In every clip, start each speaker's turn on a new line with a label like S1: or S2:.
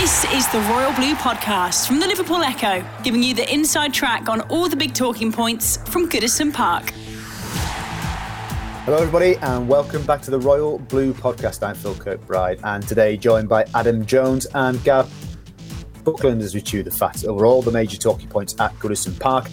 S1: This is the Royal Blue Podcast from the Liverpool Echo, giving you the inside track on all the big talking points from Goodison Park.
S2: Hello, everybody, and welcome back to the Royal Blue Podcast. I'm Phil Kirkbride, and today joined by Adam Jones and Gav Buckland as we chew the fat over all the major talking points at Goodison Park,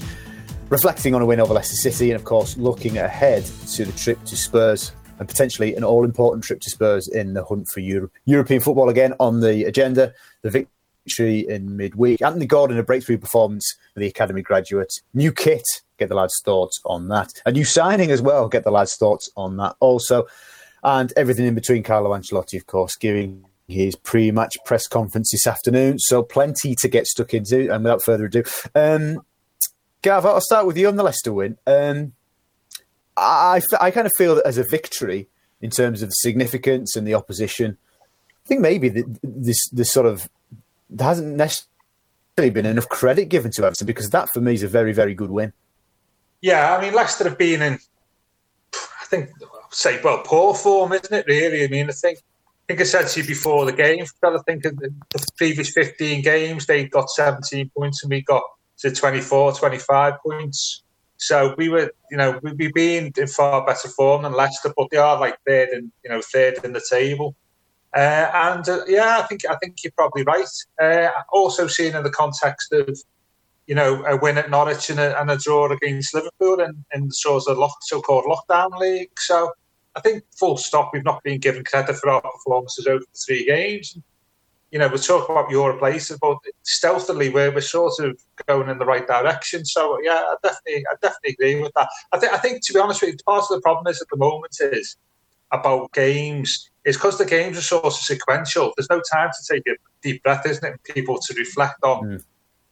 S2: reflecting on a win over Leicester City, and of course, looking ahead to the trip to Spurs and potentially an all important trip to Spurs in the hunt for Europe. European football again on the agenda. The victory in midweek. Anthony Gordon, a breakthrough performance for the Academy graduates. New kit, get the lads' thoughts on that. A new signing as well, get the lads' thoughts on that also. And everything in between Carlo Ancelotti, of course, giving his pre-match press conference this afternoon. So plenty to get stuck into. And without further ado, um, Gav, I'll start with you on the Leicester win. Um, I, I kind of feel that as a victory in terms of significance and the opposition, I think maybe the, this this sort of there hasn't necessarily been enough credit given to Everton because that for me is a very very good win.
S3: Yeah, I mean Leicester have been in, I think, say well poor form, isn't it? Really, I mean I think I think I said to you before the game, I think the previous 15 games they got 17 points and we got to 24, 25 points. So we were, you know, we'd be being in far better form than Leicester, but they are like third and you know third in the table. Uh, and uh, yeah, I think I think you're probably right. Uh, also, seen in the context of you know a win at Norwich and a, and a draw against Liverpool in, in the sort of lock, so-called lockdown league. So I think full stop. We've not been given credit for our performances over the three games you know, we talk about Europe places, but stealthily we're, we're sort of going in the right direction. So yeah, I definitely, I definitely agree with that. I think, I think to be honest with you, part of the problem is at the moment is about games is because the games are sort of sequential. There's no time to take a deep breath, isn't it? People to reflect on mm.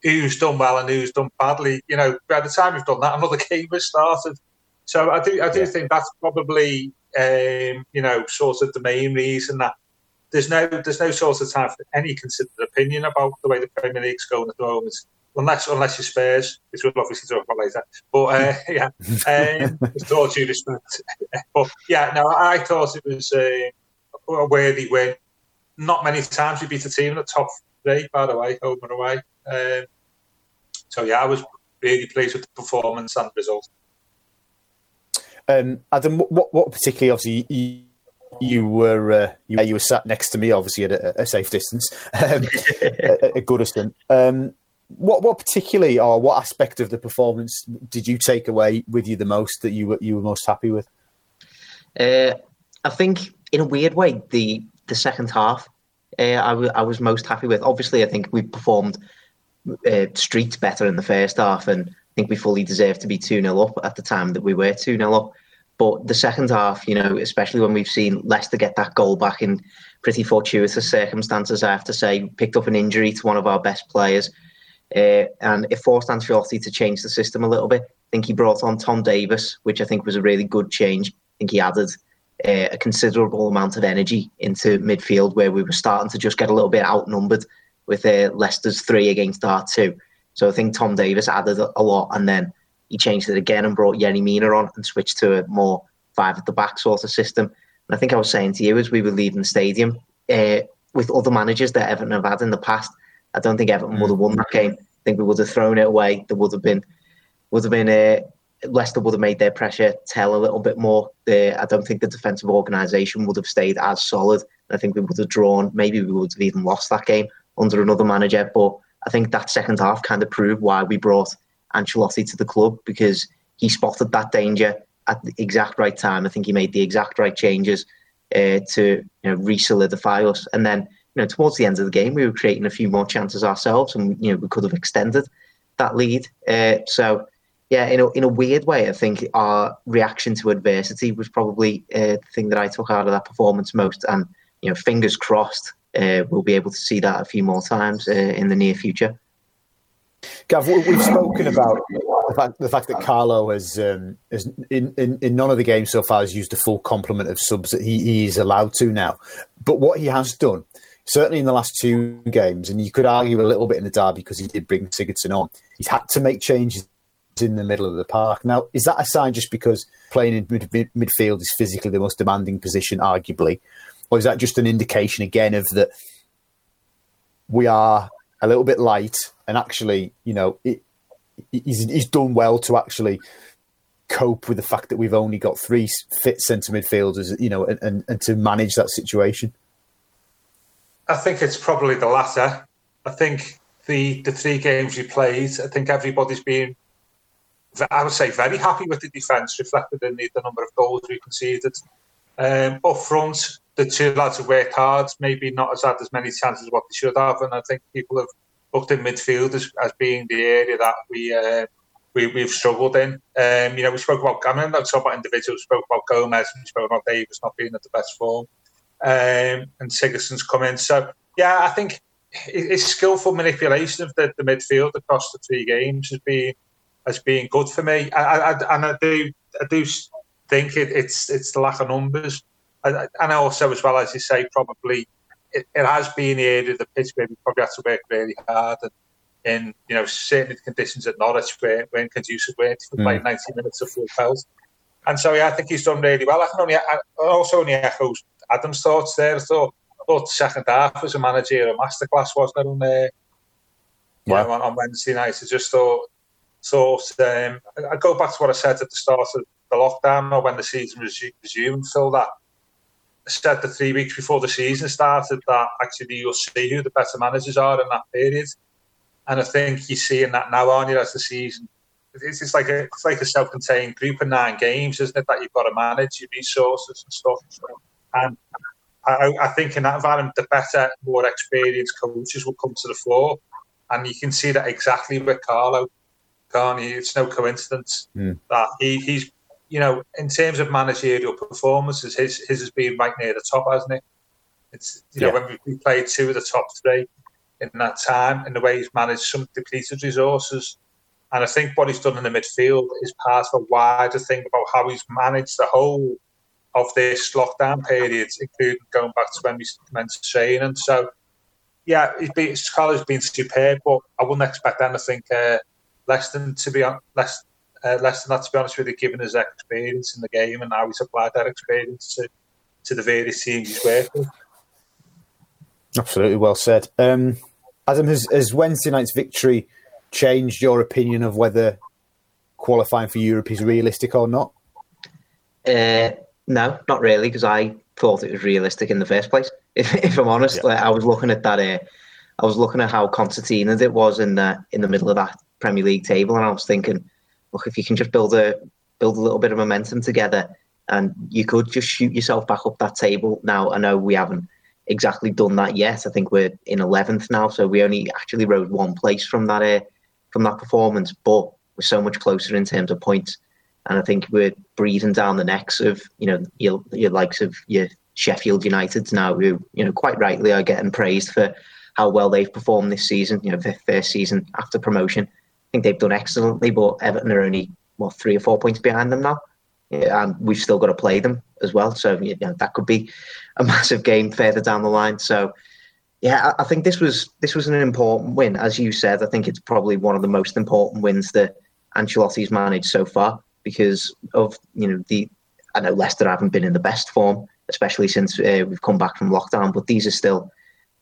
S3: who's done well and who's done badly. You know, by the time you've done that, another game has started. So I do, I do yeah. think that's probably, um, you know, sort of the main reason that there's no there's no sort of time for any considered opinion about the way the Premier League's going at the moment, unless unless you're Spurs, which we'll obviously talk about later. But uh, yeah, um, all due respect, but yeah, no, I thought it was uh, a worthy win. Not many times we beat a team in the top three, by the way, home and away. Um, so yeah, I was really pleased with the performance and the result.
S2: Um, Adam, what, what particularly obviously you, you were uh, you, you, were sat next to me, obviously at a, a safe distance, um, at, at Goodison. Um, what what particularly or what aspect of the performance did you take away with you the most that you were you were most happy with?
S4: Uh, I think in a weird way the the second half uh, I, w- I was most happy with. Obviously, I think we performed uh, streets better in the first half, and I think we fully deserved to be two 0 up at the time that we were two 0 up. But the second half, you know, especially when we've seen Leicester get that goal back in pretty fortuitous circumstances, I have to say, picked up an injury to one of our best players. Uh, and it forced Ancelotti to change the system a little bit. I think he brought on Tom Davies, which I think was a really good change. I think he added uh, a considerable amount of energy into midfield where we were starting to just get a little bit outnumbered with uh, Leicester's three against our two. So I think Tom Davies added a lot. And then he changed it again and brought Yerry Mina on and switched to a more five at the back sort of system. And I think I was saying to you as we were leaving the stadium, uh, with other managers that Everton have had in the past, I don't think Everton would have won that game. I think we would have thrown it away. There would have been, would have been, uh, Leicester would have made their pressure tell a little bit more. I don't think the defensive organisation would have stayed as solid. I think we would have drawn. Maybe we would have even lost that game under another manager. But I think that second half kind of proved why we brought Ancelotti to the club because he spotted that danger at the exact right time. I think he made the exact right changes uh, to you know re-solidify us. And then you know towards the end of the game, we were creating a few more chances ourselves, and you know we could have extended that lead. Uh, so yeah, in a, in a weird way, I think our reaction to adversity was probably uh, the thing that I took out of that performance most. And you know, fingers crossed, uh, we'll be able to see that a few more times uh, in the near future.
S2: Gav, we've spoken about the fact, the fact that Carlo has, um, has in, in, in, none of the games so far has used the full complement of subs that he, he is allowed to now. But what he has done, certainly in the last two games, and you could argue a little bit in the derby because he did bring Sigurdsson on, he's had to make changes in the middle of the park. Now, is that a sign just because playing in mid- mid- midfield is physically the most demanding position, arguably, or is that just an indication again of that we are a little bit light, and actually, you know, it, he's he's done well to actually cope with the fact that we've only got three fit centre midfielders, you know, and, and, and to manage that situation?
S3: I think it's probably the latter. I think the the three games we played, I think everybody's been, I would say, very happy with the defence, reflected in the, the number of goals we conceded. Um, up front, the two lads have worked hard, maybe not as had as many chances as what they should have, and I think people have looked in midfield as, as being the area that we uh, we, we've struggled in. Um, you know, we spoke about, I mean, not about individuals, we spoke about Gomes, we spoke about Davies not being at the best form, um, and Sigurdsson's come in. So, yeah, I think it's skillful manipulation of the, the midfield across the three games has been has been good for me. I, I, and I do I do think it, it's it's the lack of numbers, and also as well as you say, probably it, it has been the area of the pitch where we probably had to work really hard. And, in you know certain conditions at Norwich where when conducive weren't for mm. 90 minutes of full pelt. And so yeah, I think he's done really well. I can only I also only echo Adam's thoughts there. I thought, I thought the second half was a managerial masterclass, wasn't it, on, uh, yeah. know, on, on Wednesday night. I just thought thought um, I go back to what I said at the start of the lockdown or when the season resumed, Phil, that said the three weeks before the season started that actually you'll see who the better managers are in that period. And I think you're seeing that now, aren't you, as the season? It's, it's like a it's like a self-contained group of nine games, isn't it? That you've got to manage your resources and stuff. And I, I think in that environment, the better, more experienced coaches will come to the fore, and you can see that exactly with Carlo. Carney, it's no coincidence mm. that he, he's, you know, in terms of managerial performances, his his has been right near the top, hasn't it? It's you yeah. know when we, played two of the top three, in that time and the way he's managed some depleted resources. And I think what he's done in the midfield is part of a wider thing about how he's managed the whole of this lockdown period, including going back to when we commenced training. So, yeah, he's been, Scarlett's been superb, but I wouldn't expect anything uh, less than to be on, less uh, less than that. To be honest with you, given his experience in the game and how he's applied that experience to to the various teams he's worked with.
S2: Absolutely well said. Um, Adam, has, has Wednesday night's victory changed your opinion of whether qualifying for Europe is realistic or not?
S4: Uh, no, not really, because I thought it was realistic in the first place. If, if I'm honest, yeah. like, I was looking at that. Uh, I was looking at how concertinaed it was in the in the middle of that Premier League table, and I was thinking, look, if you can just build a build a little bit of momentum together, and you could just shoot yourself back up that table. Now I know we haven't exactly done that yet. I think we're in eleventh now, so we only actually rode one place from that uh, from that performance, but we're so much closer in terms of points. And I think we're breathing down the necks of you know your, your likes of your Sheffield United now, who you know quite rightly are getting praised for how well they've performed this season. You know, their first season after promotion, think they've done excellently. But Everton are only what three or four points behind them now, and we've still got to play them as well. So you know, that could be a massive game further down the line. So yeah, I, I think this was this was an important win, as you said. I think it's probably one of the most important wins that Ancelotti's managed so far because of you know the I know Leicester haven't been in the best form, especially since uh, we've come back from lockdown. But these are still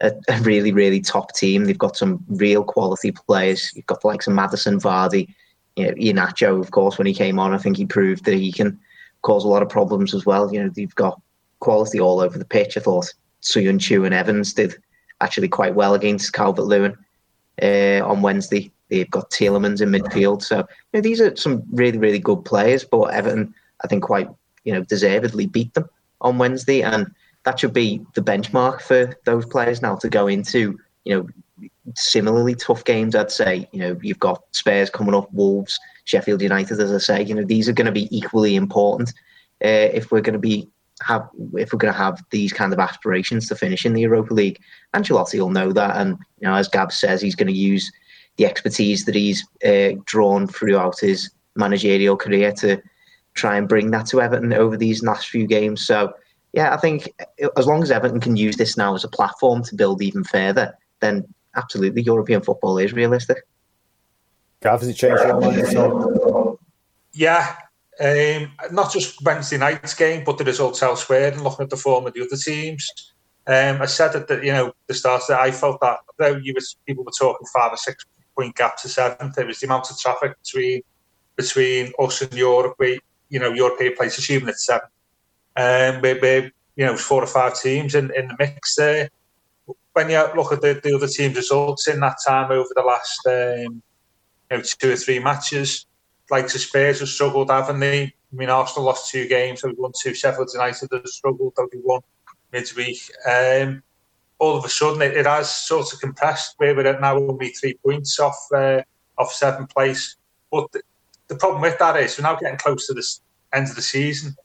S4: a, a, really, really top team. They've got some real quality players. You've got the likes of Maddison, Vardy, you know, Iheanacho, of course. When he came on, I think he proved that he can cause a lot of problems as well. You know, they've got quality all over the pitch. I thought Söyüncü and Evans did actually quite well against Calvert Lewin uh, on Wednesday. They've got Tielemans in midfield. So you know, these are some really, really good players, but Everton, I think, quite you know deservedly beat them on Wednesday, and that should be the benchmark for those players now to go into you know similarly tough games. I'd say you know you've got Spurs coming up, Wolves, Sheffield United, as I say. You know these are going to be equally important uh, if we're going to be have if we're going to have these kind of aspirations to finish in the Europa League. Ancelotti will know that, and you know, as Gav says, he's going to use the expertise that he's uh, drawn throughout his managerial career to try and bring that to Everton over these last few games. So, yeah, I think as long as Everton can use this now as a platform to build even further, then absolutely European football is realistic.
S2: Gav, has it changed your mind?
S3: Yeah, um, not just Wednesday night's game, but the results elsewhere and looking at the form of the other teams. Um, I said at the you know the start that I felt that though you was people were talking five or six point gap to seventh, it was the amount of traffic between between us and Europe. We you know European players assuming it's seven. Um, we're, we're you know four or five teams in, in the mix there. When you look at the, the other teams' results in that time over the last um, you know two or three matches, like the Spurs have struggled, haven't they? I mean, Arsenal lost two games, they've won two. Sheffield United have struggled, they've won midweek. Um, all of a sudden, it, it, has sort of compressed. Where we're at now, only three points off uh, off seventh place. But the, the, problem with that is we're now getting close to the end of the season.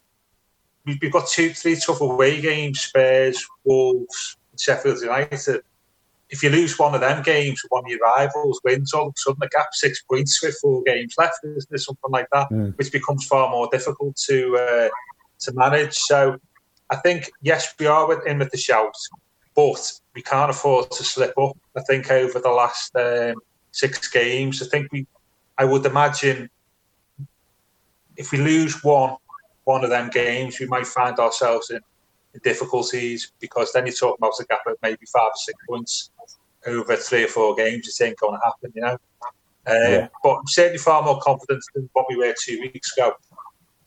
S3: We've, got two, three tough away games: Spurs, Wolves, Sheffield United if you lose one of them games, one of your rivals wins, all of a sudden the gap six points with four games left, isn't there something like that, mm. which becomes far more difficult to uh, to manage. So I think yes, we are in with the shout, but we can't afford to slip up. I think over the last um, six games, I think we, I would imagine, if we lose one one of them games, we might find ourselves in difficulties because then you're talking about a gap of maybe five or six points over three or four games. It ain't going to happen, you know. Um, yeah. But I'm certainly far more confident than what we were two weeks ago,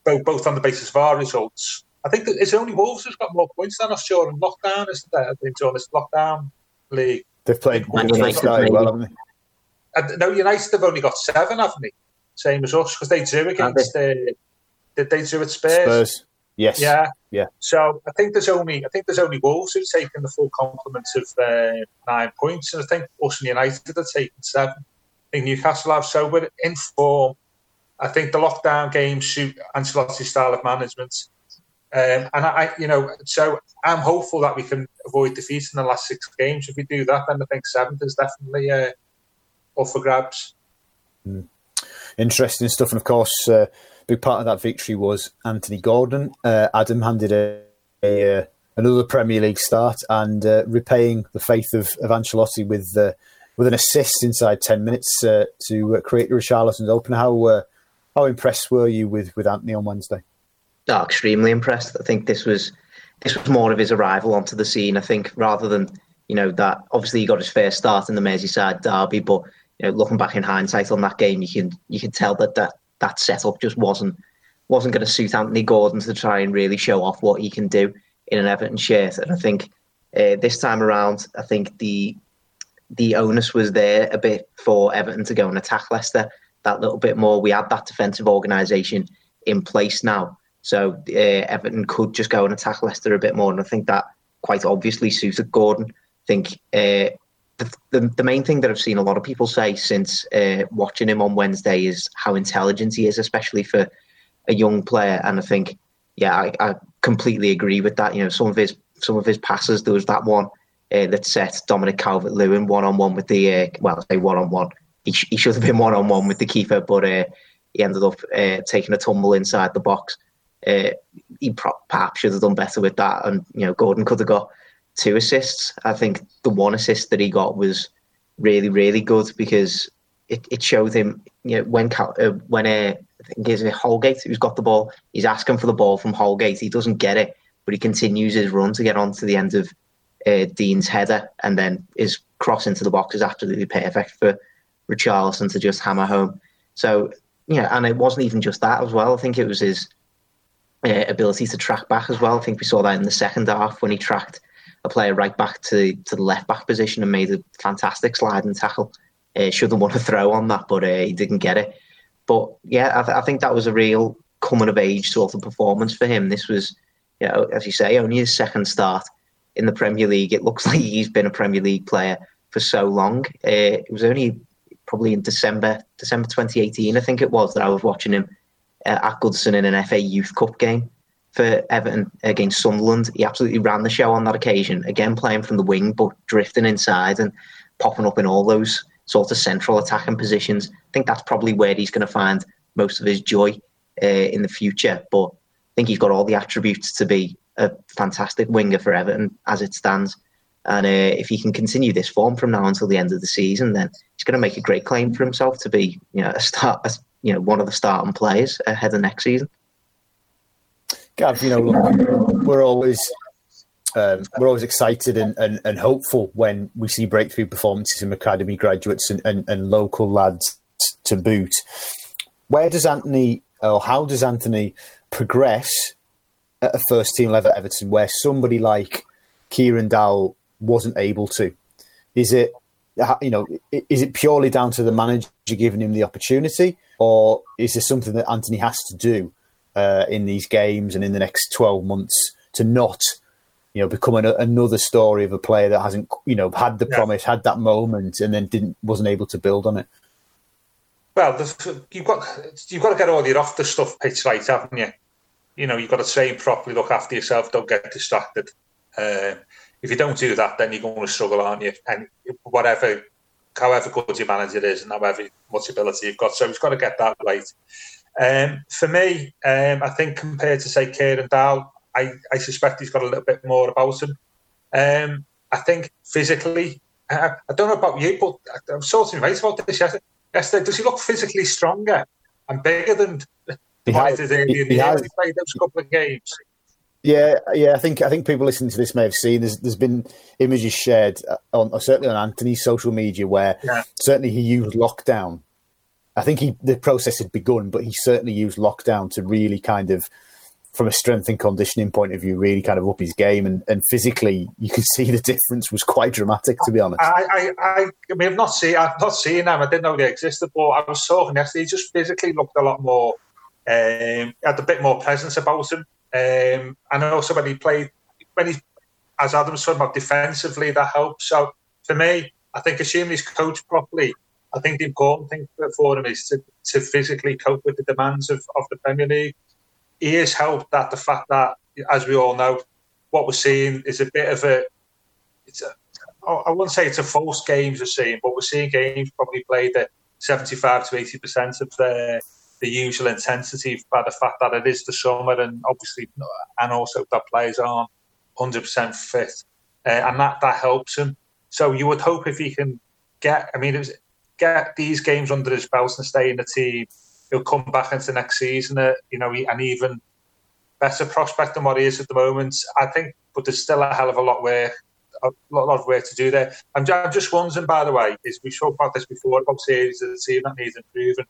S3: both, both on the basis of our results. I think that it's only Wolves who's got more points than us during lockdown, isn't there? During this lockdown league.
S2: They've played United well, haven't they?
S3: And, no, United have only got seven, haven't they? Same as us, because they drew against the. Did they do at Spurs?
S2: Spurs. Yes.
S3: Yeah.
S2: Yeah.
S3: So I think there's only I think there's only Wolves who've taken the full complement of uh, nine points, and I think us and United have taken seven. I think Newcastle have. So we're in form. I think the lockdown games suit Ancelotti's style of management, um, and I, you know, so I'm hopeful that we can avoid defeat in the last six games. If we do that, then I think seventh is definitely uh, up for grabs.
S2: Mm. Interesting stuff, and of course. Uh, big part of that victory was Anthony Gordon. Uh, Adam handed a, a uh, another Premier League start and uh, repaying the faith of, of Ancelotti with uh, with an assist inside ten minutes uh, to uh, create the Richarlison's opener. How how impressed were you with, with Anthony on Wednesday?
S4: Oh, extremely impressed. I think this was this was more of his arrival onto the scene. I think rather than you know that obviously he got his first start in the Merseyside derby, but you know looking back in hindsight on that game, you can you can tell that that that setup just wasn't wasn't going to suit Anthony Gordon to try and really show off what he can do in an Everton shirt. And I think uh, this time around, I think the the onus was there a bit for Everton to go and attack Leicester that little bit more. We had that defensive organisation in place now, so uh, Everton could just go and attack Leicester a bit more. And I think that quite obviously suited Gordon. I think uh, the, the, the, main thing that I've seen a lot of people say since uh, watching him on Wednesday is how intelligent he is, especially for a young player. And I think, yeah, I, I completely agree with that. You know, some of his some of his passes, there was that one uh, that set Dominic Calvert Lewin one on one with the uh, well, say one on one. He, he should have been one on one with the keeper, but uh, he ended up uh, taking a tumble inside the box. Uh, he pro- perhaps should have done better with that, and you know, Gordon could have got two assists. I think the one assist that he got was really, really good because it, it showed him, you know, when uh, when uh, I think it's Holgate who's got the ball, he's asking for the ball from Holgate. He doesn't get it, but he continues his run to get onto the end of uh, Digne's header, and then his cross into the box is absolutely perfect for Richarlison to just hammer home. So yeah, and it wasn't even just that as well. I think it was his uh, ability to track back as well. I think we saw that in the second half when he tracked a player right back to, to the left back position and made a fantastic sliding tackle. Uh, should have won a throw on that, but uh, he didn't get it. But yeah, I, th- I, think that was a real coming of age sort of performance for him. This was, you know, as you say, only his second start in the Premier League. It looks like he's been a Premier League player for so long. Uh, it was only probably in December, December 2018, I think it was, that I was watching him uh, at Goodison in an FA Youth Cup game for Everton against Sunderland. He absolutely ran the show on that occasion, again playing from the wing, but drifting inside and popping up in all those sort of central attacking positions. I think that's probably where he's going to find most of his joy uh, in the future. But I think he's got all the attributes to be a fantastic winger for Everton as it stands. And uh, if he can continue this form from now until the end of the season, then he's going to make a great claim for himself to be, you know, a start, a, you know, one of the starting players ahead of next season.
S2: Gav, you know, look, we're always um, we're always excited and, and, and, hopeful when we see breakthrough performances from academy graduates and, and, and local lads to boot. Where does Anthony, or how does Anthony progress at a first team level at Everton where somebody like Kieran Dowell wasn't able to? Is it, you know, is it purely down to the manager giving him the opportunity, or is there something that Anthony has to do uh, in these games and in the next 12 months to not you know, become an, another story of a player that hasn't, you know, had the yeah. promise, had that moment, and then didn't wasn't able to build on it.
S3: Well, you've got you've got to get all your off the stuff pitch right, haven't you? You know, you've got to train properly, look after yourself, don't get distracted. Uh, if you don't do that, then you're going to struggle, aren't you? And whatever, however good your manager is, and however much ability you've got, so you've got to get that right. Um, for me, um, I think compared to say Kieran Dowell, I, I suspect he's got a little bit more about him. Um, I think physically, I, I, don't know about you, but I'm sort of right about this yesterday. Does he look physically stronger and bigger than he has, he, he, he has, played those couple of games?
S2: Yeah, yeah. I think I think people listening to this may have seen. There's there's been images shared on certainly on Anthony's social media where yeah. certainly he used lockdown. I think he the process had begun, but he certainly used lockdown to really kind of from a strength and conditioning point of view, really kind of up his game. And, and physically, you can see the difference was quite dramatic, to be honest.
S3: I, I, I, I mean, I've not seen, I've not seen them. I didn't know they existed, but I was talking yesterday. He just physically looked a lot more, um, had a bit more presence about him. Um, and also when he played, when he, as Adam was talking about defensively, that helps. So for me, I think assuming he's coached properly, I think the important thing for him is to, to physically cope with the demands of, of the Premier League he is helped that the fact that, as we all know, what we're seeing is a bit of a. It's a. I wouldn't say it's a false games we're seeing, but we're seeing games probably played at 75 to 80 percent of the the usual intensity by the fact that it is the summer and obviously and also that players aren't 100 percent fit, uh, and that that helps him. So you would hope if he can get, I mean, get these games under his belt and stay in the team he'll come back into next season, uh, you know, an even better prospect than what he is at the moment. I think, but there's still a hell of a lot work, a lot, of work to do there. I'm, I'm just wondering, by the way, is we spoke about this before about series of the team that needs improving.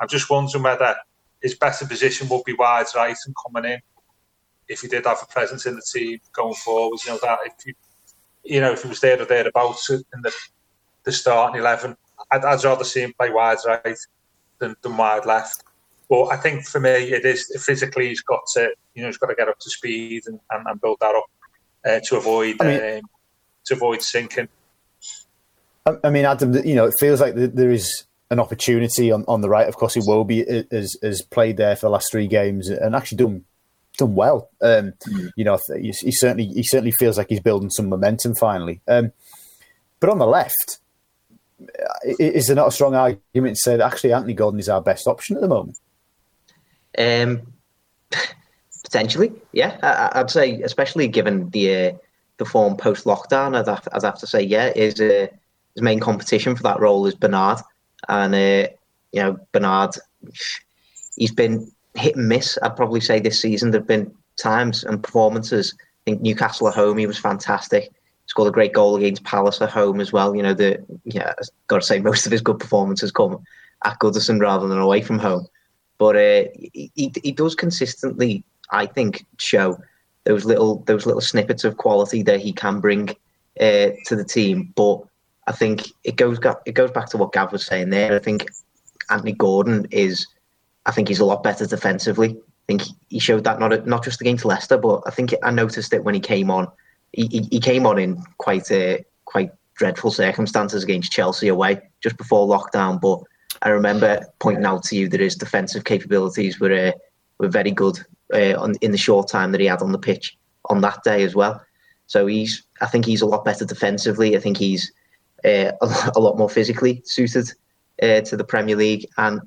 S3: I'm just wondering whether his better position would be wide right and coming in if he did have a presence in the team going forward. You know that if you, you know, if he was there or thereabouts in the the starting eleven, I'd, I'd rather see him play wide right than, than wide left. But I think for me, it is physically he's got to, you know, he's got to get up to speed and, and, and build that up uh, to avoid I mean, um, to avoid sinking.
S2: I mean, Adam, you know, it feels like there is an opportunity on, on the right. Of course, he will be has, has played there for the last three games and actually done done well. Um, mm. You know, he, he, certainly he certainly feels like he's building some momentum finally. Um, but on the left, is there not a strong argument to say that actually Anthony Gordon is our best option at the moment?
S4: Um, potentially, yeah. I, would say, especially given the uh, the form post lockdown, I'd have, I'd have to say, yeah, his uh, his main competition for that role is Bernard, and uh, you know Bernard, he's been hit and miss. I'd probably say this season there've been times and performances. I think Newcastle at home he was fantastic scored a great goal against Palace at home as well. You know, the yeah, got to say most of his good performances come at Goodison rather than away from home. But uh, he, he does consistently, I think, show those little those little snippets of quality that he can bring uh, to the team. But I think it goes it goes back to what Gav was saying there. I think Anthony Gordon is, I think he's a lot better defensively. I think he showed that not not just against Leicester, but I think I noticed it when he came on he, he came on in quite a quite dreadful circumstances against Chelsea away just before lockdown. But I remember pointing out to you that his defensive capabilities were uh, were very good uh, on, in the short time that he had on the pitch on that day as well. So he's I think he's a lot better defensively. I think he's uh, a, a, lot more physically suited uh, to the Premier League, and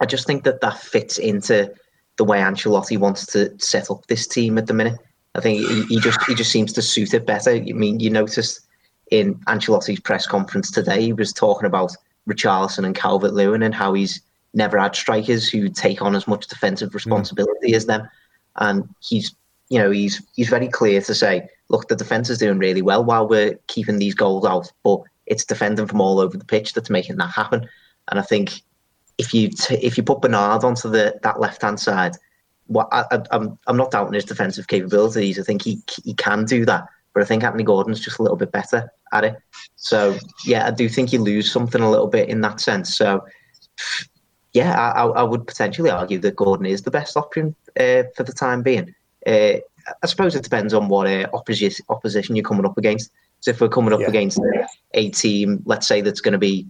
S4: I just think that that fits into the way Ancelotti wants to set up this team at the minute. I think he, he, just he just seems to suit it better. I mean, you noticed in Ancelotti's press conference today, he was talking about Richarlison and Calvert Lewin and how he's never had strikers who take on as much defensive responsibility mm. as them, and he's you know, he's he's very clear to say, look, the defence is doing really well while we're keeping these goals out, but it's defending from all over the pitch that's making that happen. And I think if you t- if you put Bernard onto the that left hand side, what I, am I'm, I'm not doubting his defensive capabilities. I think he he can do that, but I think Anthony Gordon's just a little bit better at it. So yeah, I do think you lose something a little bit in that sense. So yeah, I, I would potentially argue that Gordon is the best option uh, for the time being. Uh, I suppose it depends on what uh, opposition opposition you're coming up against. So if we're coming up yeah. against a team, let's say that's going to be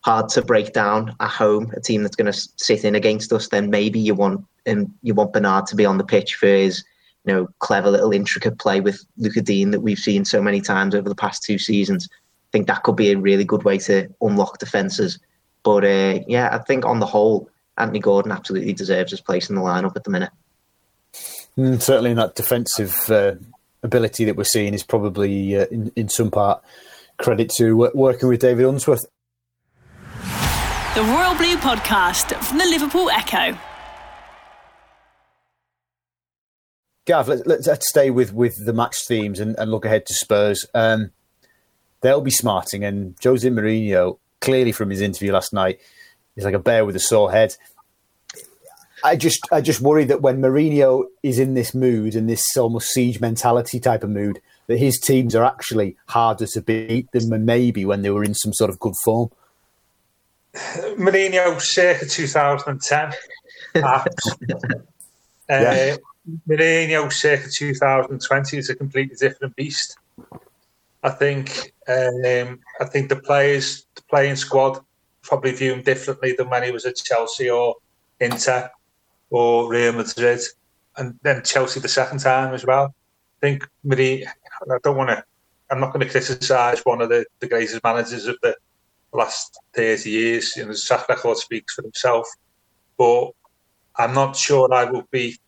S4: hard to break down at home, a team that's going to sit in against us, then maybe you want and you want Bernard to be on the pitch for his you know clever little intricate play with Lucas Digne that we've seen so many times over the past two seasons. I think that could be a really good way to unlock defences. But uh, yeah, I think on the whole, Anthony Gordon absolutely deserves his place in the lineup at the minute.
S2: Mm, certainly, in that defensive uh, ability that we're seeing is probably uh, in, in some part credit to working with David Unsworth.
S1: The Royal Blue Podcast from the Liverpool Echo.
S2: Gav, let, us let's stay with, with the match themes and, and look ahead to Spurs. Um, they'll be smarting, and Jose Mourinho, clearly from his interview last night, is like a bear with a sore head. I just I just worry that when Mourinho is in this mood and this almost siege mentality type of mood, that his teams are actually harder to beat than maybe when they were in some sort of good form.
S3: Mourinho circa 2010. uh, yeah. Mourinho circa 2020 is a completely different beast. I think um, I think the players, the playing squad, probably view him differently than when he was at Chelsea or Inter or Real Madrid, and then Chelsea the second time as well. I think Mourinho. I don't want to. I'm not going to criticise one of the, the greatest managers of the last 30 years. You know, his track record speaks for himself. But I'm not sure I would be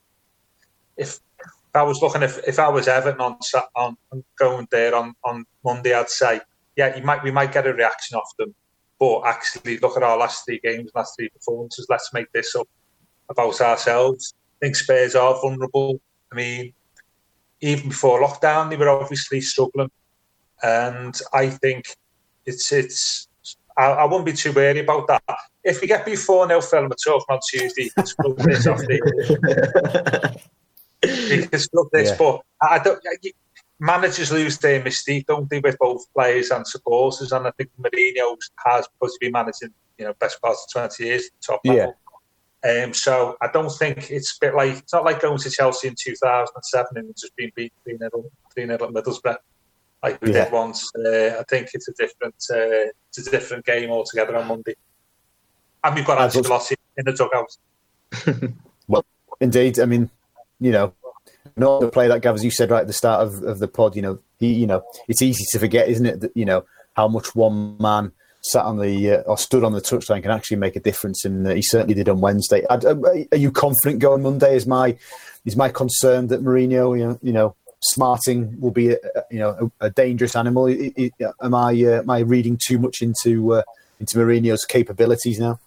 S3: if if I was looking if, if I was Everton on, on, on going there on, on Monday, I'd say yeah, you might we might get a reaction off them, but actually look at our last three games, last three performances. Let's make this up about ourselves. I think Spurs are vulnerable. I mean, even before lockdown, they were obviously struggling, and I think it's it's. I, I wouldn't be too worried about that. If we get before 0 film at all on Tuesday, this off the we can still this, yeah. but I don't. Managers lose their mystique, don't they, with both players and supporters? And I think Mourinho has, because been managing, you know, best part of twenty years, top level. Yeah. Um, so I don't think it's a bit like it's not like going to Chelsea in 2007 and just being beat 3 0 at Middlesbrough like we yeah. did once. Uh, I think it's a different uh, it's a different game altogether on Monday. And we've got Ancelotti in the dugout.
S2: well, indeed. I mean, you know, not to play that Gav, as you said right at the start of, of the pod, you know, he, you know, it's easy to forget, isn't it, that, you know, how much one man sat on the uh, or stood on the touchline can actually make a difference, and uh, he certainly did on Wednesday. Uh, are you confident going Monday? Is my is my concern that Mourinho, you know, you know, smarting will be a, you know a, a dangerous animal? Am I uh, am I reading too much into uh, into Mourinho's capabilities now?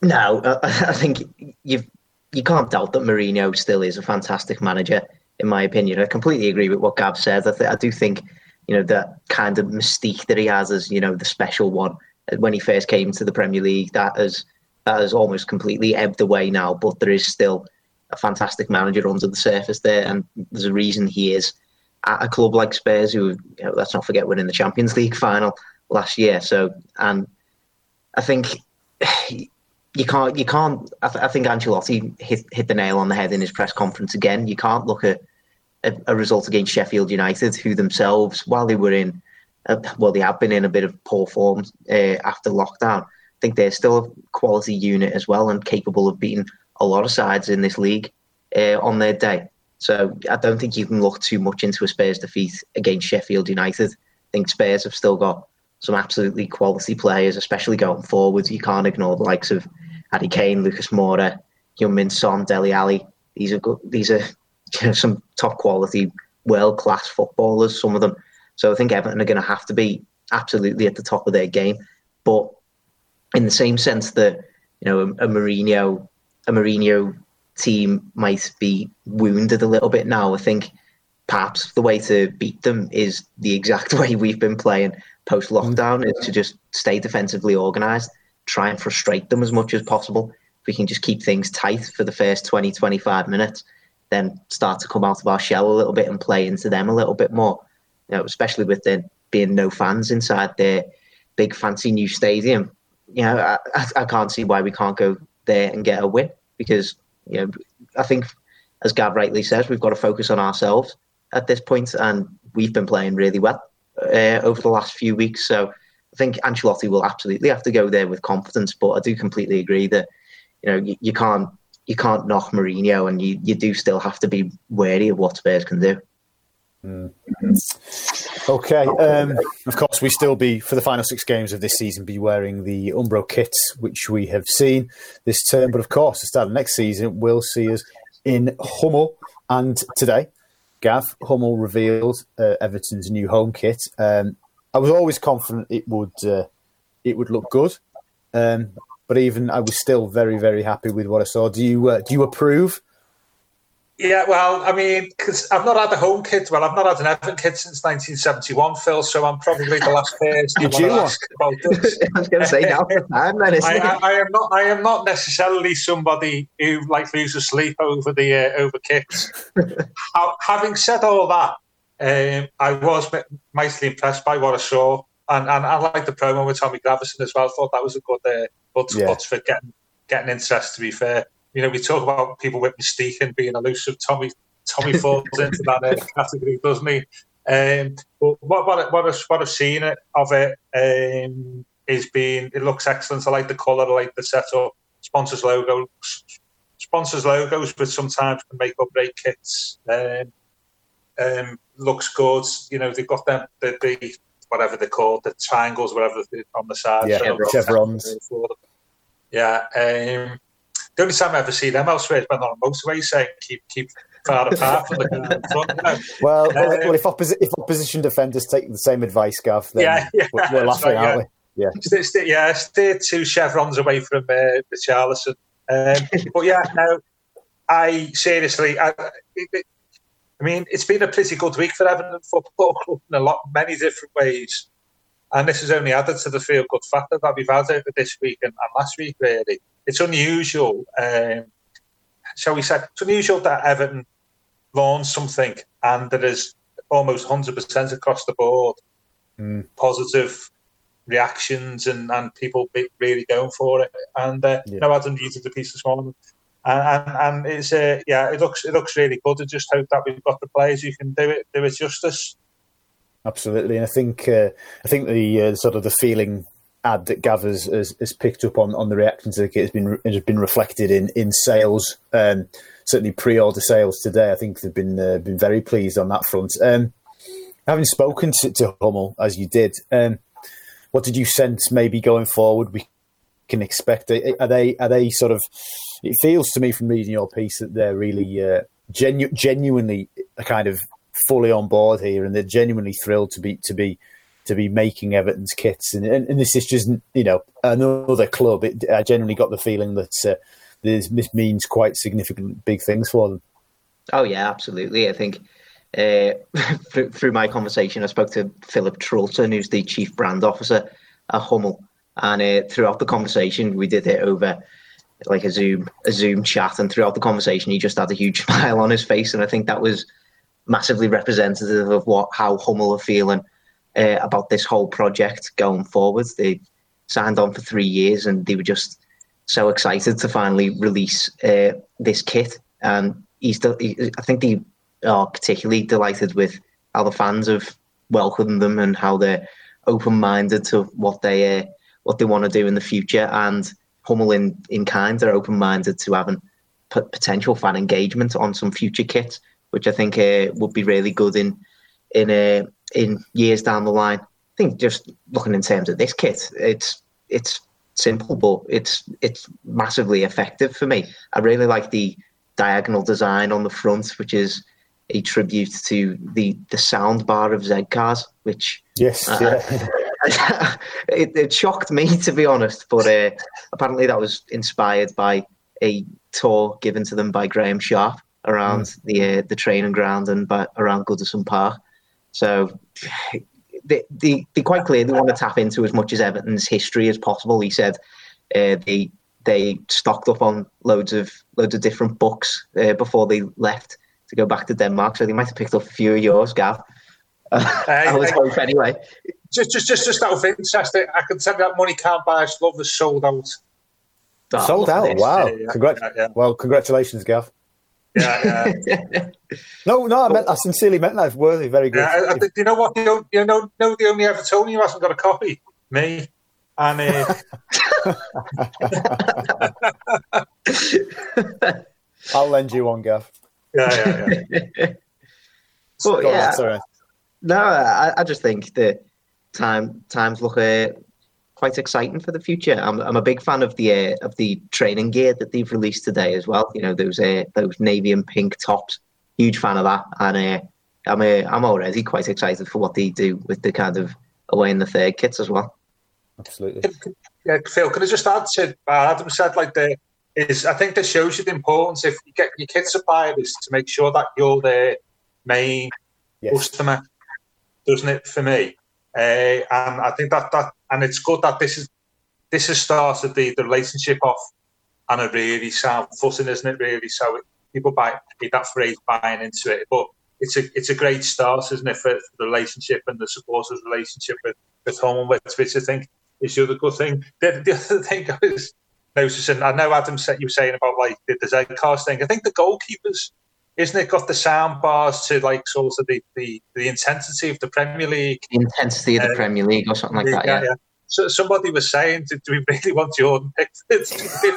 S4: No, I think you've you can't doubt that Mourinho still is a fantastic manager, in my opinion. I completely agree with what Gav said. I, th- I do think, you know, that kind of mystique that he has as, you know, the special one when he first came to the Premier League, that has that has almost completely ebbed away now. But there is still a fantastic manager under the surface there, and there's a reason he is at a club like Spurs, who you know, let's not forget winning the Champions League final last year. So, and I think you can't you can't I, th- I, think Ancelotti hit hit the nail on the head in his press conference again. You can't look at a, a result against Sheffield United, who themselves, while they were in, uh, well, they have been in a bit of poor form uh, after lockdown. I think they're still a quality unit as well and capable of beating a lot of sides in this league uh, on their day. So I don't think you can look too much into a Spurs defeat against Sheffield United. I think Spurs have still got some absolutely quality players, especially going forwards. You can't ignore the likes of Harry Kane, Lucas Moura, Heung-min Son, Dele Alli. These are good, these are you know, some top quality, world class footballers. Some of them. So I think Everton are going to have to be absolutely at the top of their game. But in the same sense that you know a, a Mourinho, a Mourinho team might be wounded a little bit now. I think perhaps the way to beat them is the exact way we've been playing post lockdown mm. is to just stay defensively organised, try and frustrate them as much as possible. If we can just keep things tight for the first 20, 25 minutes, then start to come out of our shell a little bit and play into them a little bit more. You know, especially with there being no fans inside their big fancy new stadium. You know, I, I can't see why we can't go there and get a win because you know I think as Gav rightly says, we've got to focus on ourselves at this point, and we've been playing really well uh, over the last few weeks. So I think Ancelotti will absolutely have to go there with confidence. But I do completely agree that you know you, you can't you can't knock Mourinho, and you you do still have to be wary of what Spurs can do.
S2: Mm. Okay. Um, of course, we still be for the final six games of this season be wearing the Umbro kits, which we have seen this term. But of course, the start of next season will see us in Hummel. And today, Gav Hummel revealed uh, Everton's new home kit. Um, I was always confident it would uh, it would look good, um, but even I was still very very happy with what I saw. Do you uh, do you approve?
S3: Yeah, well, I mean, because I've not had a home kit. Well, I've not had an Everton kit since 1971, Phil. So I'm probably the last person
S2: you want to
S3: ask about this.
S4: I was going to say now time, then, isn't
S3: I,
S4: it?
S3: I, I am not. I am not necessarily somebody who like loses sleep over the uh, over kits. Having said all that, um, I was mightily impressed by what I saw, and and I like the promo with Tommy Gravesen as well. I thought that was a good uh, good
S2: Yeah.
S3: spot for getting getting interest. To be fair, you know, we talk about people with mystique and being elusive. Tommy Tommy falls into that uh, category, doesn't he? Um, but what what what I've, what I've seen of it um, is being it looks excellent. I like the colour, I like the setup. Sponsors logo, sponsors logos, but sometimes can make or break kits. Um, um, looks good. You know, they've got them the, the whatever they're called, the triangles, whatever on the side.
S2: Yeah,
S3: So-
S2: chevrons.
S3: Yeah. Um, the only time I ever see them elsewhere is when on a motorway saying keep keep far apart from the car in front. You know?
S2: Well,
S3: Um,
S2: well if, opposi- if opposition defenders take the same advice, Gav, then
S3: Yeah, yeah,
S2: we're, we're laughing,
S3: right,
S2: aren't we? Yeah.
S3: Stay, stay, yeah, stay two chevrons away from uh, the Charleston. Um, but yeah, no, I seriously, I, it, it- I mean, it's been a pretty good week for Everton Football Club in a lot, many different ways. And this has only added to the feel good factor that we've had over this week and, and last week, really. It's unusual, um, shall we say, it's unusual that Everton launched something and there is almost 100% across the board
S2: Mm.
S3: positive reactions and, and people be really going for it. And uh,
S2: Yeah.
S3: you know, Adam used the piece this morning, and and, and it's uh, yeah, it looks it looks really good. I just hope that we've got the players who can do it do it justice.
S2: Absolutely, and I think uh, I think the uh, sort of the feeling ad that Gav has, has, has picked up on, on the reaction to the kit has been has been reflected in in sales. Um, certainly, pre-order sales today. I think they've been uh, been very pleased on that front. Um, having spoken to, to Hummel as you did, um, what did you sense maybe going forward? We can expect. Are they are they sort of? It feels to me from reading your piece that they're really uh, genu- genuinely kind of fully on board here, and they're genuinely thrilled to be to be to be making Everton's kits. And, and, and this is just you know another club. It, I generally got the feeling that uh, this, this means quite significant big things for them.
S4: Oh yeah, absolutely. I think uh, through, through my conversation, I spoke to Philip Trulton, who's the chief brand officer at Hummel, and uh, throughout the conversation, we did it over like a Zoom a Zoom chat, and throughout the conversation, he just had a huge smile on his face, and I think that was massively representative of what how Hummel are feeling uh, about this whole project going forward. They signed on for three years, and they were just so excited to finally release uh, this kit. And he's, he, I think they are particularly delighted with how the fans have welcomed them and how they're open-minded to what they uh, what they want to do in the future. And Hummel in in kind are open-minded to having p- potential fan engagement on some future kits, which I think uh, would be really good in in uh, in years down the line. I think just looking in terms of this kit, it's it's simple, but it's it's massively effective for me. I really like the diagonal design on the front, which is a tribute to the the sound bar of Z cars, which
S2: Yes,
S4: Uh,
S2: yeah.
S4: it, it shocked me to be honest. But uh, apparently that was inspired by a tour given to them by Graeme Sharp around mm. the uh, the training ground and by, around Goodison Park. So they, they, they quite clearly want to tap into as much as Everton's history as possible. He said uh, they they stocked up on loads of loads of different books uh, before they left to go back to Denmark. So they might have picked up a few of yours, Gav. Uh, I was hope anyway.
S3: Just, just, just, just out of interest, I can tell you that money can't buy us love is sold out.
S2: Oh, sold out! Wow! Yeah, Congrat- yeah, yeah. Well, congratulations, Gav.
S3: Yeah, yeah.
S2: no, no, I meant I sincerely meant that. It's worthy, very good.
S3: Yeah, I, I, you know what? You know, you know, know the only Evertonian who hasn't got a copy, me. And uh...
S2: I'll lend you one, Gav.
S3: Yeah, yeah, yeah.
S4: but, yeah, no, I, I, just think the time times look uh, quite exciting for the future. I'm, I'm a big fan of the uh, of the training gear that they've released today as well. You know those uh, those navy and pink tops. Huge fan of that, and uh, I'm uh, I'm already quite excited for what they do with the kind of away in the third kits as well.
S2: Absolutely.
S3: Yeah, Phil, can I just add to Adam said like the is I think that shows you the importance if you get your kit supplier is to make sure that you're the main yes. customer, doesn't it? For me, uh, Uh, and I think that that and it's good that this is this has started the, the relationship off on a really sound footing, isn't it? Really, so it, people buy that phrase buying into it, but it's a it's a great start, isn't it, for, for the relationship and the supporters' relationship with with home and with which I think is the other good thing. The, the other thing I was noticing, I know Adam said you were saying about like the, Z cars thing. I think the goalkeepers isn't it got the sound bars to like sort of the, the, the intensity of the Premier League?
S4: The intensity of the uh, Premier League or something like that, yeah. yeah.
S3: So somebody was saying, do, do we really want Jordan Pickford?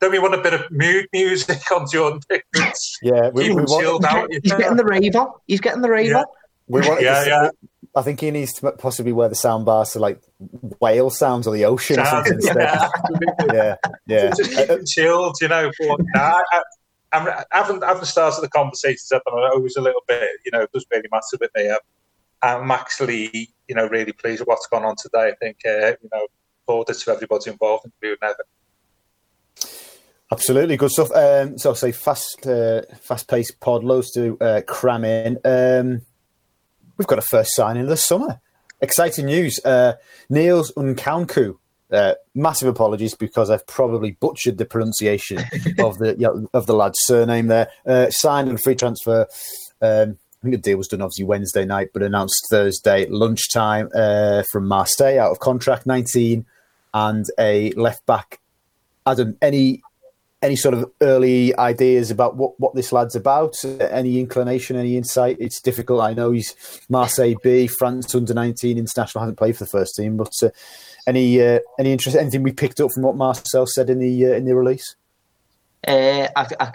S3: Don't we want a bit of mood music on Jordan Pickford?
S2: Yeah, we,
S3: Keep
S2: we
S3: want, chilled
S4: he's,
S3: out.
S4: Getting the rave on. He's getting the rave yeah. on.
S2: We want
S3: yeah, yeah.
S2: I think he needs to possibly wear the sound bars to like whale sounds or the ocean or something instead. Yeah, yeah. yeah.
S3: Just keep him chilled, you know. But, nah, I, I'm, I haven't, I haven't started the conversations up, and I'm always a little bit, you know, it doesn't really matter with me. I'm actually, you know, really pleased with what's gone on today. I think, uh, you know, forward to everybody involved, including Evan.
S2: Absolutely good stuff. Um, so, I'll say fast, uh, fast-paced pod, loads to uh, cram in. Um, we've got a first signing of the summer. Exciting news. Uh, Niels Nkounkou uh, massive apologies because I've probably butchered the pronunciation of the you know, of the lad's surname there. Uh, signed and free transfer. Um, I think the deal was done obviously Wednesday night, but announced Thursday lunchtime uh, from Marseille out of contract, 19, and a left back. Adam, any any sort of early ideas about what, what this lad's about? Any inclination, any insight? It's difficult. I know he's Marseille B, France under 19 international, hasn't played for the first team, but uh, any uh, any interest? Anything we picked up from what Marcel said in the uh, in the release?
S4: Uh, I,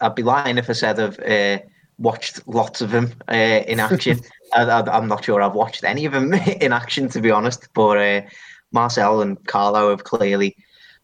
S4: would be lying if I said I've uh, watched lots of them uh, in action. I, am not sure I've watched any of them in action, to be honest. But uh, Marcel and Carlo have clearly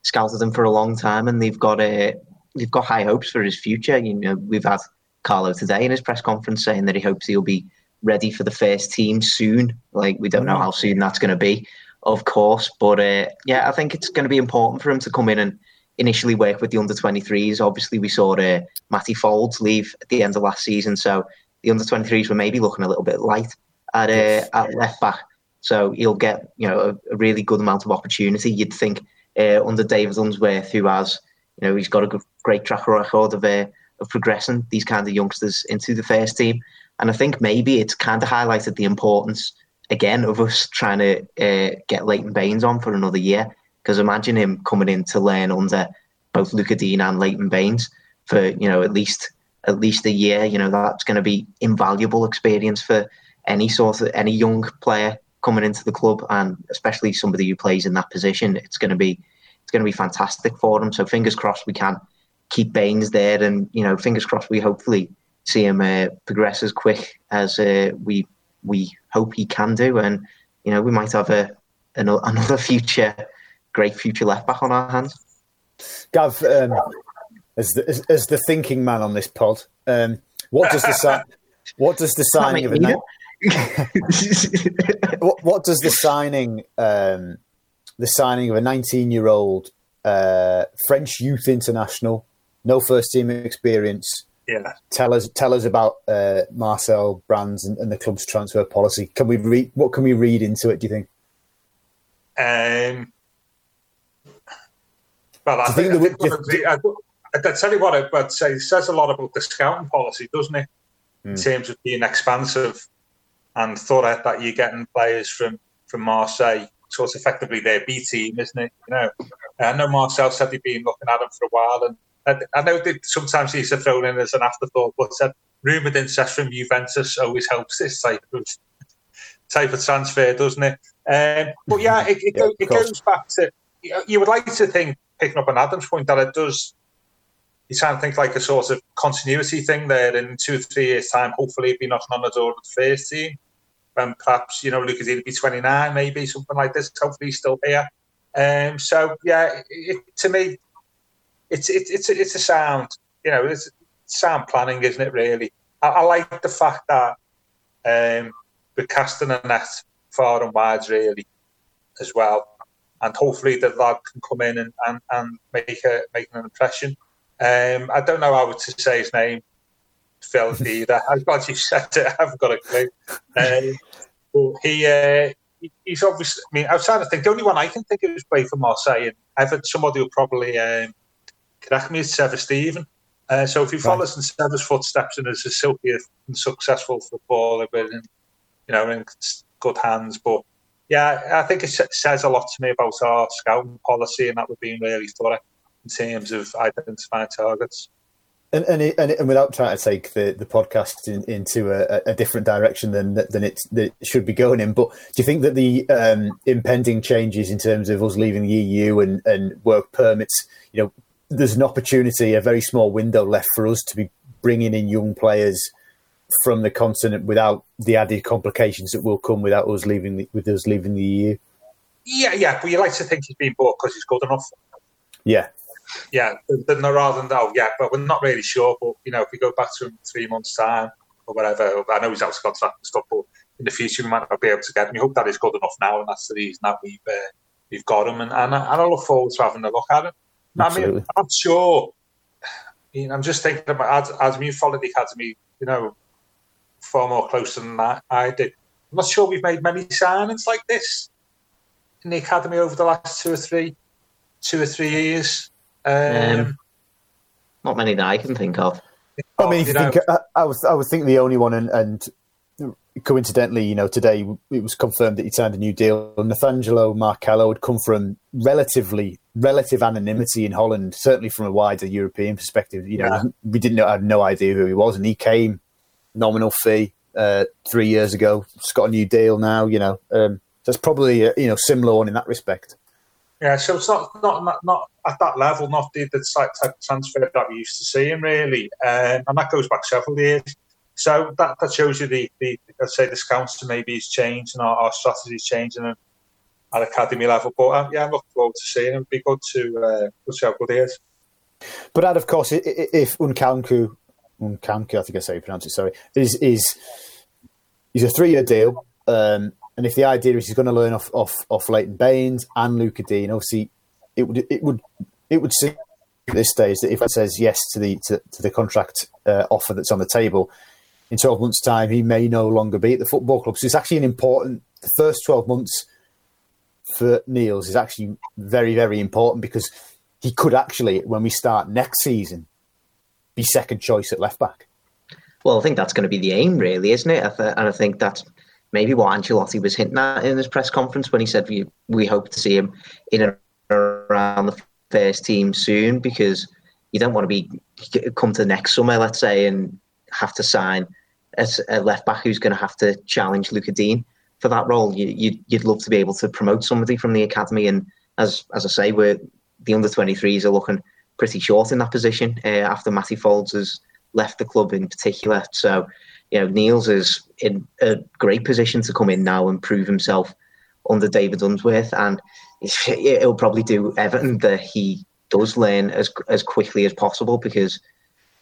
S4: scouted him for a long time, and they've got uh, they've got high hopes for his future. You know, we've had Carlo today in his press conference saying that he hopes he'll be ready for the first team soon. Like we don't know how soon that's going to be of course. But uh, yeah, I think it's going to be important for him to come in and initially work with the under 23s. Obviously, we saw uh, Matty Foulds leave at the end of last season, so the under 23s were maybe looking a little bit light at uh, at left back. So he'll get you know a, a really good amount of opportunity. You'd think uh, under David Unsworth, who has you know he's got a good, great track record of uh, of progressing these kind of youngsters into the first team. And I think maybe it's kind of highlighted the importance again of us trying to uh, get Leighton Baines on for another year. Because imagine him coming in to learn under both Lucas Digne and Leighton Baines for you know at least at least a year. You know that's going to be invaluable experience for any sort of any young player coming into the club, and especially somebody who plays in that position. It's going to be it's going to be fantastic for them. So fingers crossed we can keep Baines there, and you know fingers crossed we hopefully see him uh, progress as quick as uh, we we hope he can do. And you know, we might have a another future great future left back on our hands.
S2: Gav, um, as, the, as, as, the thinking man on this pod, um, what does the si- what does the signing of a ni- what, what, does the signing um, the signing of a 19 year old uh, French youth international, no first team experience.
S3: Yeah.
S2: Tell us, tell us about uh, Marcel Brands and, and, the club's transfer policy. Can we read? What can we read into it? Do you think?
S3: Um, well, I think, think, I, think I, I, I, tell you what, I'd say it says a lot about the scouting policy, doesn't it? Mm. In hmm. terms of being expansive and thought out that you're getting players from from Marseille so it's effectively their B team, isn't it? You know, I know Marcel said he'd been looking at him for a while, and I, I know that sometimes these are thrown in as an afterthought, but said rumoured interest from Juventus always helps this type of type of transfer, doesn't it? Um, but yeah, it, it, yeah, it goes back to you would like to think, picking up on Adam's point, that it does. You try and think like a sort of continuity thing there. In two or three years' time, hopefully, he'd be knocking on the door of the first team when perhaps you know Lucas he'll be 29, maybe something like this. Hopefully, he's still here. Um, so yeah, it, to me, it's it, it's a, it's a sound. You know, it's sound planning, isn't it? Really, I, I like the fact that um, we're casting a net far and wide, really, as well. And hopefully, the lad can come in and, and, and make a make an impression. Um, I don't know how to say his name. Phil either. I'm glad you said it. I haven't got a clue. Um, but he, uh, he's obviously. I mean, I was trying to think. The only one I can think of is play for Marseille, and I've had somebody who probably um, correct me is Trevor Steven. Uh, so if you follow right. in Trevor's footsteps and is a silky and successful footballer, but in, you know, in good hands. But yeah, I think it says a lot to me about our scouting policy, and that we're being really thorough in terms of identifying targets.
S2: And and, it, and, it, and, without trying to take the, the podcast in, into a, a, different direction than than it, it, should be going in, but do you think that the um, impending changes in terms of us leaving the EU and, and work permits, you know, there's an opportunity, a very small window left for us to be bringing in young players from the continent without the added complications that will come without us leaving the, with us leaving the EU.
S3: Yeah, yeah, but you like to think he's been bought because he's good enough.
S2: Yeah,
S3: yeah, than rather than oh yeah, but we're not really sure. But you know, if we go back to him three months time or whatever, I know he's out of contract and stuff, but in the future we might not be able to get him. We hope that he's good enough now, and that's the reason that we've uh, we've got him. And, and, I, and I look forward to having a look at him. Absolutely. I mean, I'm not sure. I mean, I'm just thinking about as, as you followed the academy, you know, far more closer than I, I did. I'm not sure we've made many signings like this in the academy over the last two or three, two or three years. Um, um,
S4: not many that I can think of.
S2: I mean, if you think, I, I, was I was thinking the only one, and, and, coincidentally, you know, today it was confirmed that he signed a new deal. Nathangelo Markelo had come from relatively relative anonymity in Holland, certainly from a wider European perspective. You know, yeah. we didn't know, I had no idea who he was, and he came nominal fee uh, three years ago. He's got a new deal now. You know, um, that's probably a, you know similar one in that respect.
S3: Yeah, so it's not not not, not at that level, not the, the type of transfer that we used to see him really, um, and that goes back several years. So that, that shows you the, the let's say the scouts maybe has changed and our, our strategy's changing at academy level. But um, yeah, I'm looking forward to seeing him. It'd be good to uh, see how good he is.
S2: But that, of course, if Unkanku, Nkunku, I think I say you pronounce it. Sorry, is is is a three year deal. Um, and if the idea is he's going to learn off off off Leighton Baines and Luca Digne, obviously it would it would it would seem at this stage that if it says yes to the to, to the contract uh, offer that's on the table, in twelve months' time he may no longer be at the football club. So it's actually an important. The first twelve months for Niels is actually very very important because he could actually, when we start next season, be second choice at left back.
S4: Well, I think that's going to be the aim, really, isn't it? And I think that's maybe what Ancelotti was hinting at in his press conference when he said we we hope to see him in and around the first team soon because you don't want to be come to the next summer, let's say, and have to sign as a left back who's going to have to challenge Luca Digne for that role. You, you'd, you'd love to be able to promote somebody from the academy, and as as I say, we're the under 23s are looking pretty short in that position uh, after Matty Foulds has left the club in particular. So you know, Niels is in a great position to come in now and prove himself under David Unsworth, and it'll probably do Everton that he does learn as as quickly as possible because,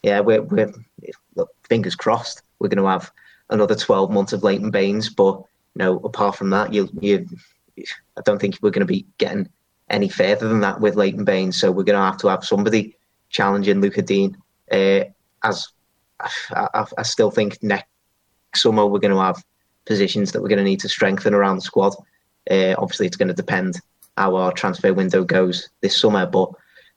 S4: yeah, we're, we're look, fingers crossed we're going to have another twelve months of Leighton Baines, but you know, apart from that, you you, I don't think we're going to be getting any further than that with Leighton Baines. So we're going to have to have somebody challenging Luca Digne. Uh, as I, I, I, still think next summer we're going to have positions that we're going to need to strengthen around the squad. Uh, obviously, it's going to depend how our transfer window goes this summer, but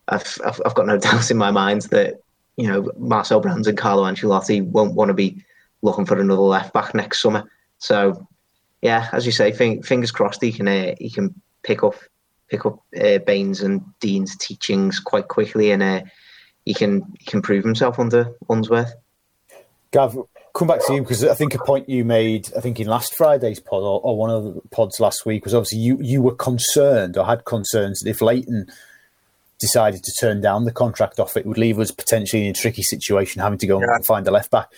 S4: I've, I've, I've got no doubt in my mind that you know Marcel Brands and Carlo Ancelotti won't want to be looking for another left back next summer. So yeah, as you say, fingers crossed he can uh, he can pick up pick up uh, Baines and Digne's teachings quite quickly, and uh, he can he can prove himself under Unsworth.
S2: Gav, come back to you because I think a point you made, I think in last Friday's pod or, or, one of the pods last week was obviously you you were concerned or had concerns that if Leighton decided to turn down the contract offer, it would leave us potentially in a tricky situation, having to go yeah. and find a left back.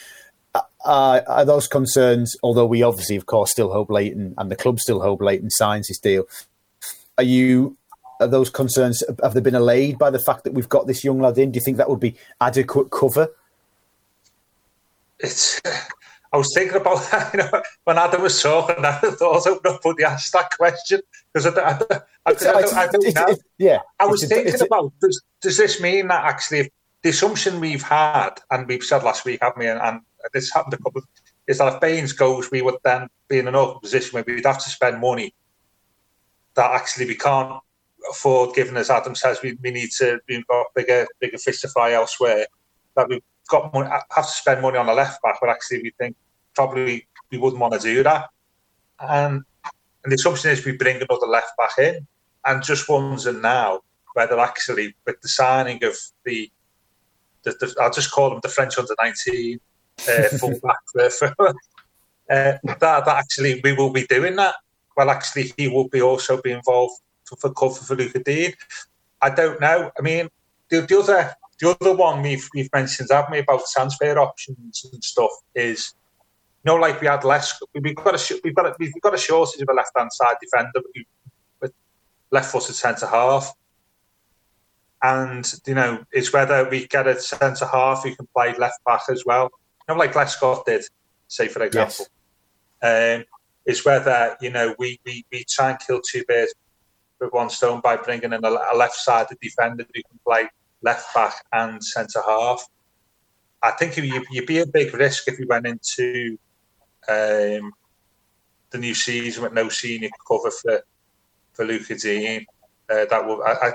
S2: Uh, are those concerns, although we obviously, of course, still hope Leighton and the club still hope Leighton signs his deal, are you are those concerns have they been allayed by the fact that we've got this young lad in? Do you think that would be adequate cover?
S3: It's. I was thinking about that, you know, when Adam was talking. I thought I nobody asked that question because I, I, I, I don't know.
S2: yeah,
S3: I was thinking about does, does this mean that actually the assumption we've had and we've said last week, haven't we? And, and this happened a couple of, is that if Baines goes, we would then be in an awkward position where we'd have to spend money that actually we can't afford, given as Adam says, we, we need to got bigger bigger fish to fry elsewhere. That we've got money, have to spend money on the left back, but actually we think probably we wouldn't want to do that. And and the assumption is we bring another left back in, and just wondering now whether actually with the signing of the, the, the I'll just call them the French under nineteen uh, full back for, for uh, that that actually we will be doing that well, actually, he will be also be involved for, for cover for Lucas Digne. I don't know. I mean, the, the other the other one we've we've mentioned, haven't we, about transfer options and stuff is, you know, like we had less. We've got a we've got a, we've got a shortage of a left hand side defender with left footed centre half. And you know, it's whether we get a centre half who can play left back as well. You know, like Lescott did, say for example. Yes. Um, is whether you know we, we, we try and kill two birds with one stone by bringing in a, a left-sided defender who can play left back and centre half. I think you, would be a big risk if you went into um, the new season with no senior cover for for Lucas Digne. Uh, that will I,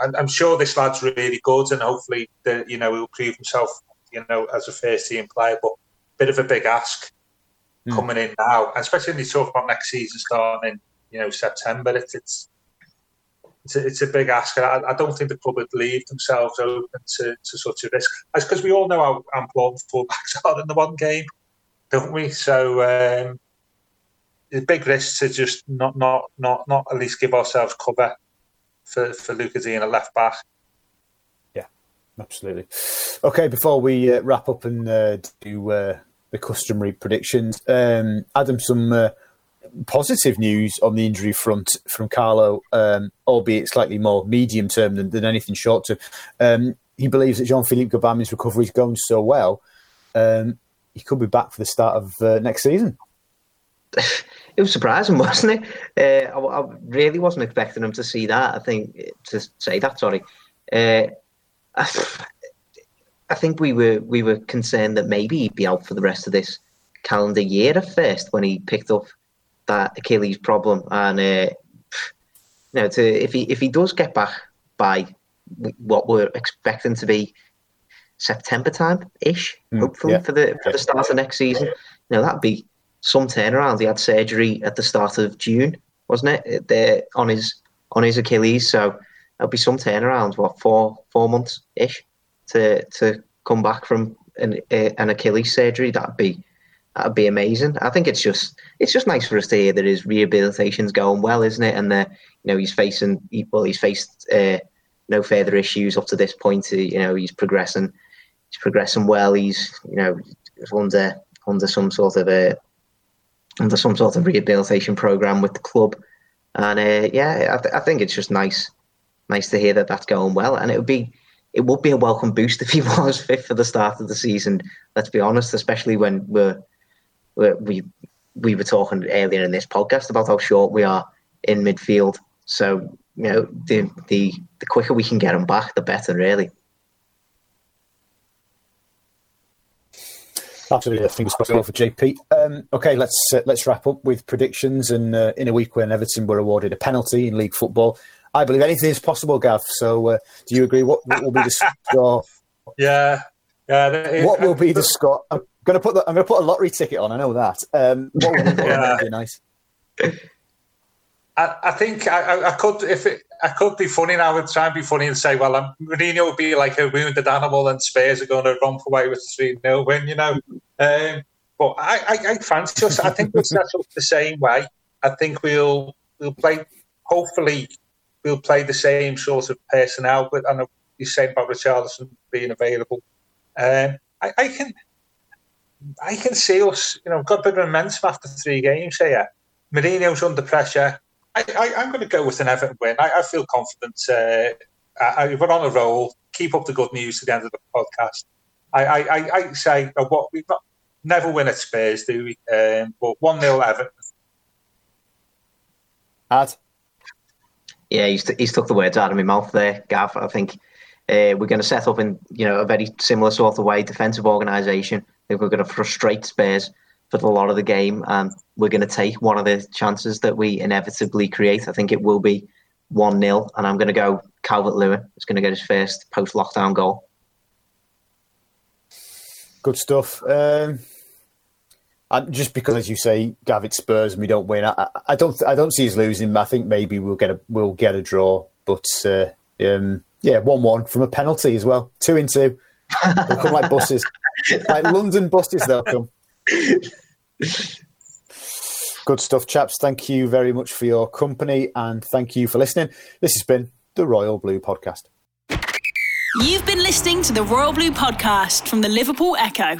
S3: I, I'm sure this lad's really good, and hopefully, the, you know, he'll prove himself, you know, as a first team player. But bit of a big ask mm. coming in now, especially when you talk about next season starting in you know September. It's it's it's a, it's a big ask. I, I, don't think the club would leave themselves open to, to such a risk. because we all know how, how important fullbacks are in the one game, don't we? So um, it's a big risk to just not not not not at least give ourselves cover for for Lucas and a left back.
S2: Absolutely. Okay, before we uh, wrap up and uh, do uh, the customary predictions. Um, Adam, some uh, positive news on the injury front from Carlo, um, albeit slightly more medium term than, than anything short term. Um, he believes that Jean Philippe Gbamin's recovery is going so well, um, he could be back for the start of uh, next season.
S4: It was surprising, wasn't it? Uh, I, I, really wasn't expecting him to see that. I think to say that. Sorry. Uh, I think we were we were concerned that maybe he'd be out for the rest of this calendar year at first when he picked up that Achilles problem, and uh, you know, to if he if he does get back by what we're expecting to be September time ish, mm, hopefully yeah. for the for the start of next season, you know that'd be some turnaround. He had surgery at the start of June, wasn't it? There on his on his Achilles, so there'll be some turnaround. What four four months ish to to come back from an, an Achilles surgery, that'd be that'd be amazing. I think it's just it's just nice for us to hear that his rehabilitation's going well, isn't it? And that you know he's facing well, he's faced uh, no further issues up to this point. You know he's progressing, he's progressing well. He's you know under under some sort of a under some sort of rehabilitation program with the club, and uh, yeah, I, th- I think it's just nice nice to hear that that's going well, and it would be it would be a welcome boost if he was fit for the start of the season. Let's be honest, especially when we're, we're, we we were talking earlier in this podcast about how short we are in midfield. So you know, the the the quicker we can get him back, the better, really.
S2: Absolutely, fingers crossed for JP. Um, okay, let's uh, let's wrap up with predictions. And uh, in a week when Everton were awarded a penalty in league football, I believe anything is possible, Gav. So, uh, do you agree? What, what will be the score?
S3: Yeah, yeah.
S2: What will be the score? I'm going to put the, I'm to put a lottery ticket on. I know that. Um, what will be, yeah. be nice?
S3: I, I think I, I, could if it, I could be funny now. I would try and be funny and say, well, I'm, Mourinho would be like a wounded animal, and Spurs are going to romp away with a three 0 win. You know, um, but I, I, I fancy us. I think we'll set up the same way. I think we'll we'll play. Hopefully, we'll play the same sort of personnel. But I know you're saying about Richarlison being available. Um, I, I can I can see us. You know, got a bit of momentum after three games here. Mourinho's under pressure. I, am going to go with an Everton win. I, I feel confident. Uh, I, we're on a roll. Keep up the good news to the end of the podcast. I, I, I say uh, what we've never win at Spurs, do we? Um, but one 0 Everton.
S2: Ad.
S4: Yeah, he's, he's took the words out of my mouth there, Gav. I think uh, we're going to set up in you know a very similar sort of way, defensive organisation. I think we're going to frustrate Spurs for the lot of the game, and we're going to take one of the chances that we inevitably create. I think it will be one 0 and I'm going to go Calvert Lewin. Is going to get his first post lockdown goal.
S2: Good stuff. Um, and just because, as you say, Gavit Spurs and we don't win, I, I, don't, I don't see us losing. I think maybe we'll get a, we'll get a draw, but uh, um, yeah, one-one from a penalty as well. Two in two. They'll come like buses, like London buses. They'll come. Good stuff, chaps. Thank you very much for your company and thank you for listening. This has been the Royal Blue Podcast.
S1: You've been listening to the Royal Blue Podcast from the Liverpool Echo.